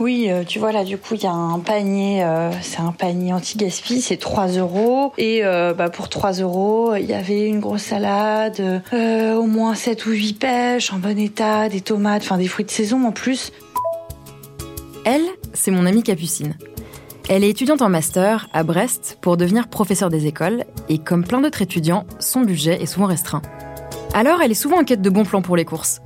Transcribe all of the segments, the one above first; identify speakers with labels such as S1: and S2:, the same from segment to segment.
S1: Oui, euh, tu vois là, du coup, il y a un panier, euh, c'est un panier anti-gaspi, c'est 3 euros. Et euh, bah, pour 3 euros, il y avait une grosse salade, au moins 7 ou 8 pêches en bon état, des tomates, enfin des fruits de saison en plus.
S2: Elle, c'est mon amie Capucine. Elle est étudiante en master à Brest pour devenir professeure des écoles et comme plein d'autres étudiants, son budget est souvent restreint. Alors elle est souvent en quête de bons plans pour les courses.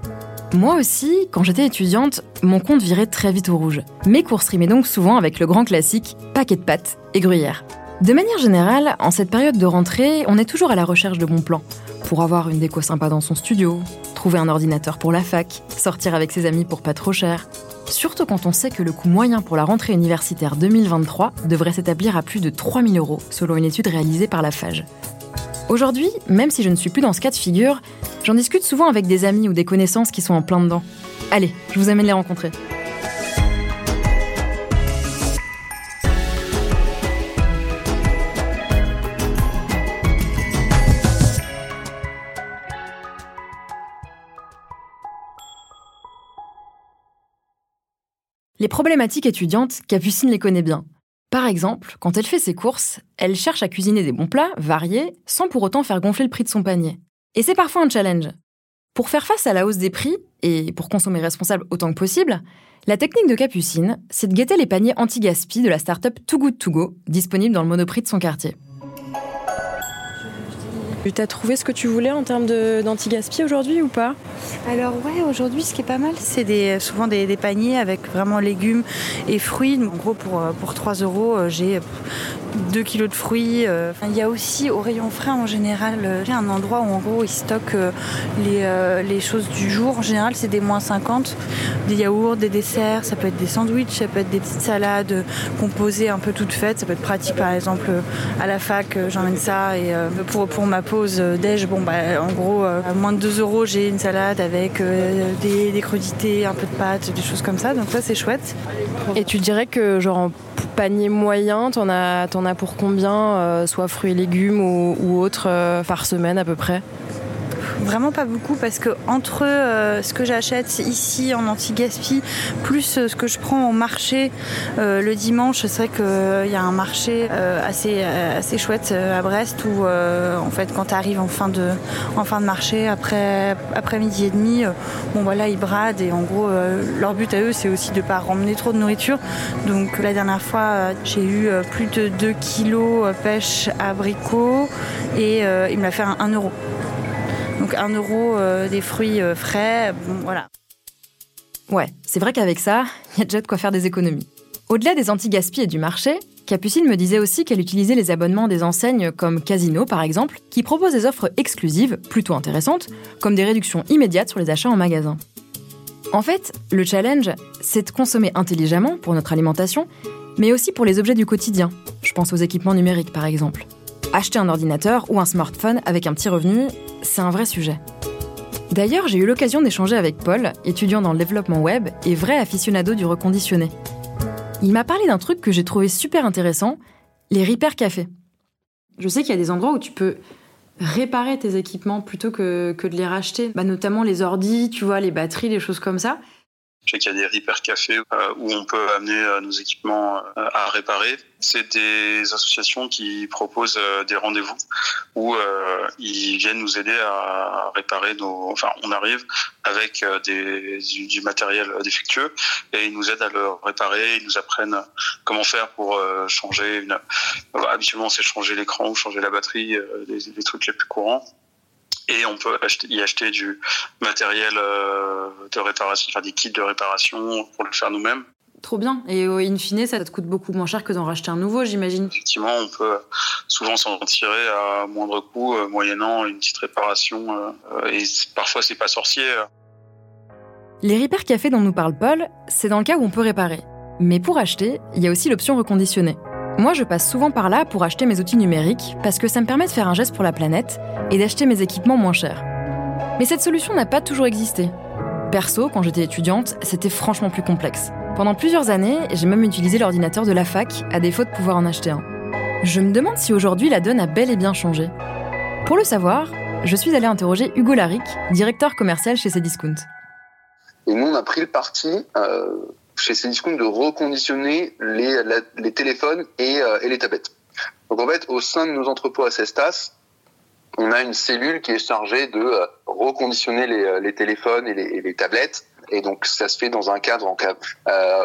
S2: Moi aussi, quand j'étais étudiante, mon compte virait très vite au rouge. Mes courses rimaient donc souvent avec le grand classique paquet de pâtes et gruyère. De manière générale, en cette période de rentrée, on est toujours à la recherche de bons plans. Pour avoir une déco sympa dans son studio, trouver un ordinateur pour la fac, sortir avec ses amis pour pas trop cher. Surtout quand on sait que le coût moyen pour la rentrée universitaire 2023 devrait s'établir à plus de 3000 euros, selon une étude réalisée par la FAGE. Aujourd'hui, même si je ne suis plus dans ce cas de figure, j'en discute souvent avec des amis ou des connaissances qui sont en plein dedans. Allez, je vous amène les rencontrer. Les problématiques étudiantes, Capucine les connaît bien. Par exemple, quand elle fait ses courses, elle cherche à cuisiner des bons plats, variés, sans pour autant faire gonfler le prix de son panier. Et c'est parfois un challenge. Pour faire face à la hausse des prix, et pour consommer responsable autant que possible, la technique de Capucine, c'est de guetter les paniers anti-gaspi de la start-up Too Good To Go, disponible dans le monoprix de son quartier.
S3: Tu as trouvé ce que tu voulais en termes d'anti-gaspi aujourd'hui ou pas?
S1: Alors ouais, aujourd'hui ce qui est pas mal, c'est souvent des, paniers avec vraiment légumes et fruits. En gros pour, euh, pour 3 euros, euh, j'ai 2 kilos de fruits. Euh. Il y a aussi au rayon frais en général, j'ai un endroit où en gros ils stockent les, les choses du jour. En général c'est des moins 50, des yaourts, des desserts, ça peut être des sandwichs, ça peut être des petites salades composées un peu toutes faites. Ça peut être pratique par exemple à la fac, j'emmène ça et pour, pour ma pause euh, déj, bon bah en gros euh, à moins de 2 euros j'ai une salade avec euh, des, crudités, un peu de pâtes, des choses comme ça. Donc ça c'est chouette.
S3: Et tu dirais que genre en panier moyen, t'en as, as pour combien, soit fruits et légumes ou, ou autres par semaine à peu près?
S1: Vraiment pas beaucoup parce que entre euh, ce que j'achète ici en anti-gaspi plus euh, ce que je prends au marché euh, le dimanche, c'est vrai qu'il y a un marché assez, assez chouette à Brest où en fait quand tu arrives en fin de, en fin de marché après, après midi et demi, bon voilà ils bradent et en gros leur but à eux c'est aussi de pas ramener trop de nourriture. Donc la dernière fois j'ai eu plus de 2 kilos pêche abricot et il m'a fait un, 1 euro. Donc un euro euh, des fruits euh, frais, bon, voilà.
S2: Ouais, c'est vrai qu'avec ça, il y a déjà de quoi faire des économies. Au-delà des anti-gaspi et du marché, Capucine me disait aussi qu'elle utilisait les abonnements des enseignes comme Casino par exemple, qui proposent des offres exclusives, plutôt intéressantes, comme des réductions immédiates sur les achats en magasin. En fait, le challenge, c'est de consommer intelligemment pour notre alimentation, mais aussi pour les objets du quotidien. Je pense aux équipements numériques par exemple. Acheter un ordinateur ou un smartphone avec un petit revenu, c'est un vrai sujet. D'ailleurs, j'ai eu l'occasion d'échanger avec Paul, étudiant dans le développement web et vrai aficionado du reconditionné. Il m'a parlé d'un truc que j'ai trouvé super intéressant, les repair cafés. Je sais qu'il y a des endroits où tu peux réparer tes équipements plutôt que, de les racheter, bah, notamment les ordis, tu vois, les batteries, les choses comme ça.
S4: Qu'il y a des repair cafés euh, où on peut amener euh, nos équipements euh, à réparer. C'est des associations qui proposent des rendez-vous où ils viennent nous aider à réparer nos. Enfin, on arrive avec des, du matériel défectueux et ils nous aident à le réparer. Ils nous apprennent comment faire pour changer. Une... Habituellement, c'est changer l'écran ou changer la batterie, les trucs les plus courants et on peut y acheter du matériel euh, de réparation, enfin des kits de réparation pour le faire nous-mêmes.
S2: Trop bien. Et in fine, ça te coûte beaucoup moins cher que d'en racheter un nouveau, j'imagine.
S4: Effectivement, on peut souvent s'en tirer à moindre coût, euh, moyennant une petite réparation. Euh, et parfois, c'est pas sorcier.
S2: Les repair cafés dont nous parle Paul, c'est dans le cas où on peut réparer. Mais pour acheter, il y a aussi l'option reconditionnée. Moi, je passe souvent par là pour acheter mes outils numériques parce que ça me permet de faire un geste pour la planète et d'acheter mes équipements moins chers. Mais cette solution n'a pas toujours existé. Perso, quand j'étais étudiante, c'était franchement plus complexe. Pendant plusieurs années, j'ai même utilisé l'ordinateur de la fac à défaut de pouvoir en acheter un. Je me demande si aujourd'hui la donne a bel et bien changé. Pour le savoir, je suis allée interroger Hugo Laric, directeur commercial chez Cdiscount.
S5: Et nous, on a pris le parti, euh, chez Cdiscount de reconditionner les, les téléphones et, et, les tablettes. Donc en fait, au sein de nos entrepôts à Cestas, on a une cellule qui est chargée de reconditionner les, les téléphones et les, les, tablettes. Et donc ça se fait dans un cadre,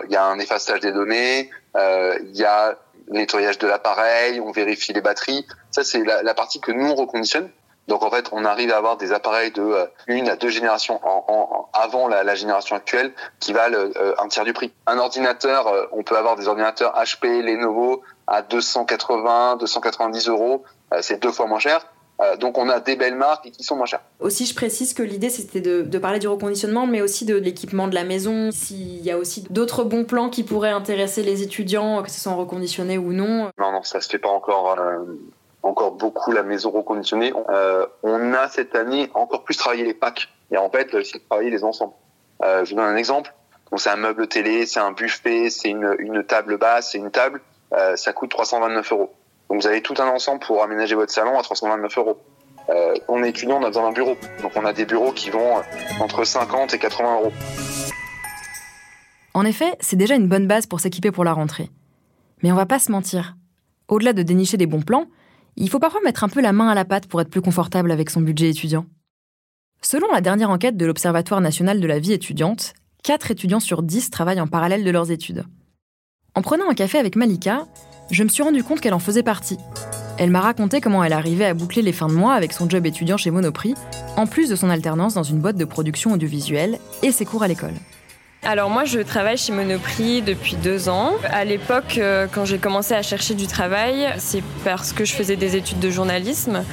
S5: il y a un effaçage des données, il y a nettoyage de l'appareil, on vérifie les batteries. Ça, c'est la, la, partie que nous, on reconditionne. Donc, en fait, on arrive à avoir des appareils de euh, une à deux générations en, en, avant la, la, génération actuelle qui valent euh, un tiers du prix. Un ordinateur, euh, on peut avoir des ordinateurs HP, Lenovo à 280, 290 euros. c'est deux fois moins cher. donc on a des belles marques qui sont moins chères.
S2: Aussi, je précise que l'idée c'était de, de, parler du reconditionnement, mais aussi de l'équipement de la maison. S'il y a aussi d'autres bons plans qui pourraient intéresser les étudiants, que ce soit reconditionné ou non.
S5: Non, non, ça se fait pas encore. Encore beaucoup la maison reconditionnée. Euh, on a cette année encore plus travaillé les packs. Et en fait, c'est travailler les ensembles. Euh, je vous donne un exemple. Donc c'est un meuble télé, c'est un buffet, c'est une, une table basse, c'est une table. Euh, ça coûte 329 euros. Donc vous avez tout un ensemble pour aménager votre salon à 329 euros. Euh, on est étudiant, on a besoin d'un bureau. Donc on a des bureaux qui vont entre 50 et 80 euros.
S2: En effet, c'est déjà une bonne base pour s'équiper pour la rentrée. Mais on va pas se mentir. Au-delà de dénicher des bons plans, il faut parfois mettre un peu la main à la pâte pour être plus confortable avec son budget étudiant. Selon la dernière enquête de l'Observatoire national de la vie étudiante, 4 étudiants sur 10 travaillent en parallèle de leurs études. En prenant un café avec Malika, je me suis rendu compte qu'elle en faisait partie. Elle m'a raconté comment elle arrivait à boucler les fins de mois avec son job étudiant chez Monoprix, en plus de son alternance dans une boîte de production audiovisuelle et ses cours à l'école.
S3: Alors moi je travaille chez Monoprix depuis deux ans. À l'époque euh, quand j'ai commencé à chercher du travail, c'est parce que je faisais des études de journalisme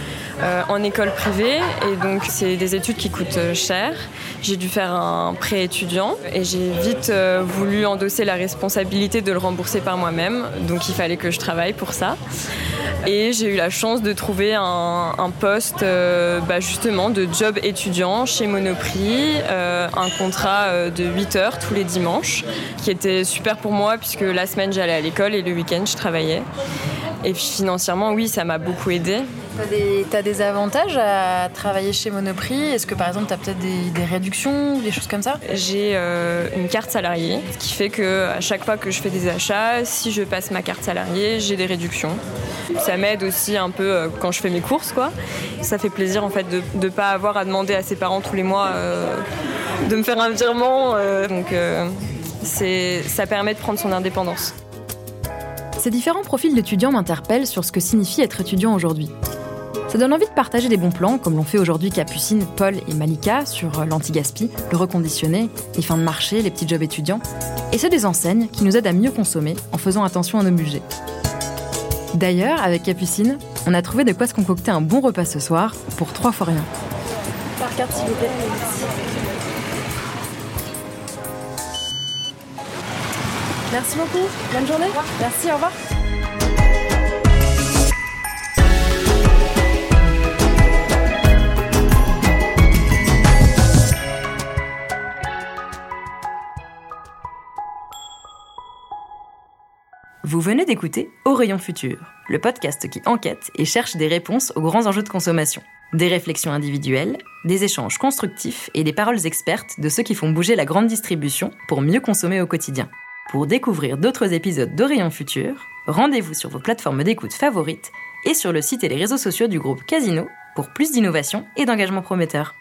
S3: euh, en école privée et donc c'est des études qui coûtent euh, cher. J'ai dû faire un prêt étudiant et j'ai vite voulu endosser la responsabilité de le rembourser par moi-même. Donc il fallait que je travaille pour ça. Et j'ai eu la chance de trouver un, poste bah justement de job étudiant chez Monoprix, un contrat de 8 heures tous les dimanches, qui était super pour moi puisque la semaine j'allais à l'école et le week-end je travaillais. Et financièrement, oui, ça m'a beaucoup aidé.
S2: T'as des, as des avantages à travailler chez Monoprix? Est-ce que par exemple, tu as peut-être des, des, réductions, des choses comme ça?
S3: J'ai euh, une carte salariée, ce qui fait que à chaque fois que je fais des achats, si je passe ma carte salariée, j'ai des réductions. Ça m'aide aussi un peu euh, quand je fais mes courses, quoi. Ça fait plaisir en fait de ne pas avoir à demander à ses parents tous les mois euh, de me faire un virement. Euh, donc euh, ça permet de prendre son indépendance.
S2: Ces différents profils d'étudiants m'interpellent sur ce que signifie être étudiant aujourd'hui. Ça donne envie de partager des bons plans, comme l'ont fait aujourd'hui Capucine, Paul et Malika sur l'anti-gaspi, le reconditionné, les fins de marché, les petits jobs étudiants, et ceux des enseignes qui nous aident à mieux consommer en faisant attention à nos budgets. D'ailleurs, avec Capucine, on a trouvé de quoi se concocter un bon repas ce soir pour trois fois rien.
S3: Par carte, s'il vous plaît. Merci beaucoup. Bonne journée. Merci, au revoir.
S2: Vous venez d'écouter Au Rayon Futur, le podcast qui enquête et cherche des réponses aux grands enjeux de consommation. Des réflexions individuelles, des échanges constructifs et des paroles expertes de ceux qui font bouger la grande distribution pour mieux consommer au quotidien. Pour découvrir d'autres épisodes de Rayon Futur, rendez-vous sur vos plateformes d'écoute favorites et sur le site et les réseaux sociaux du groupe Casino pour plus d'innovation et d'engagement prometteur.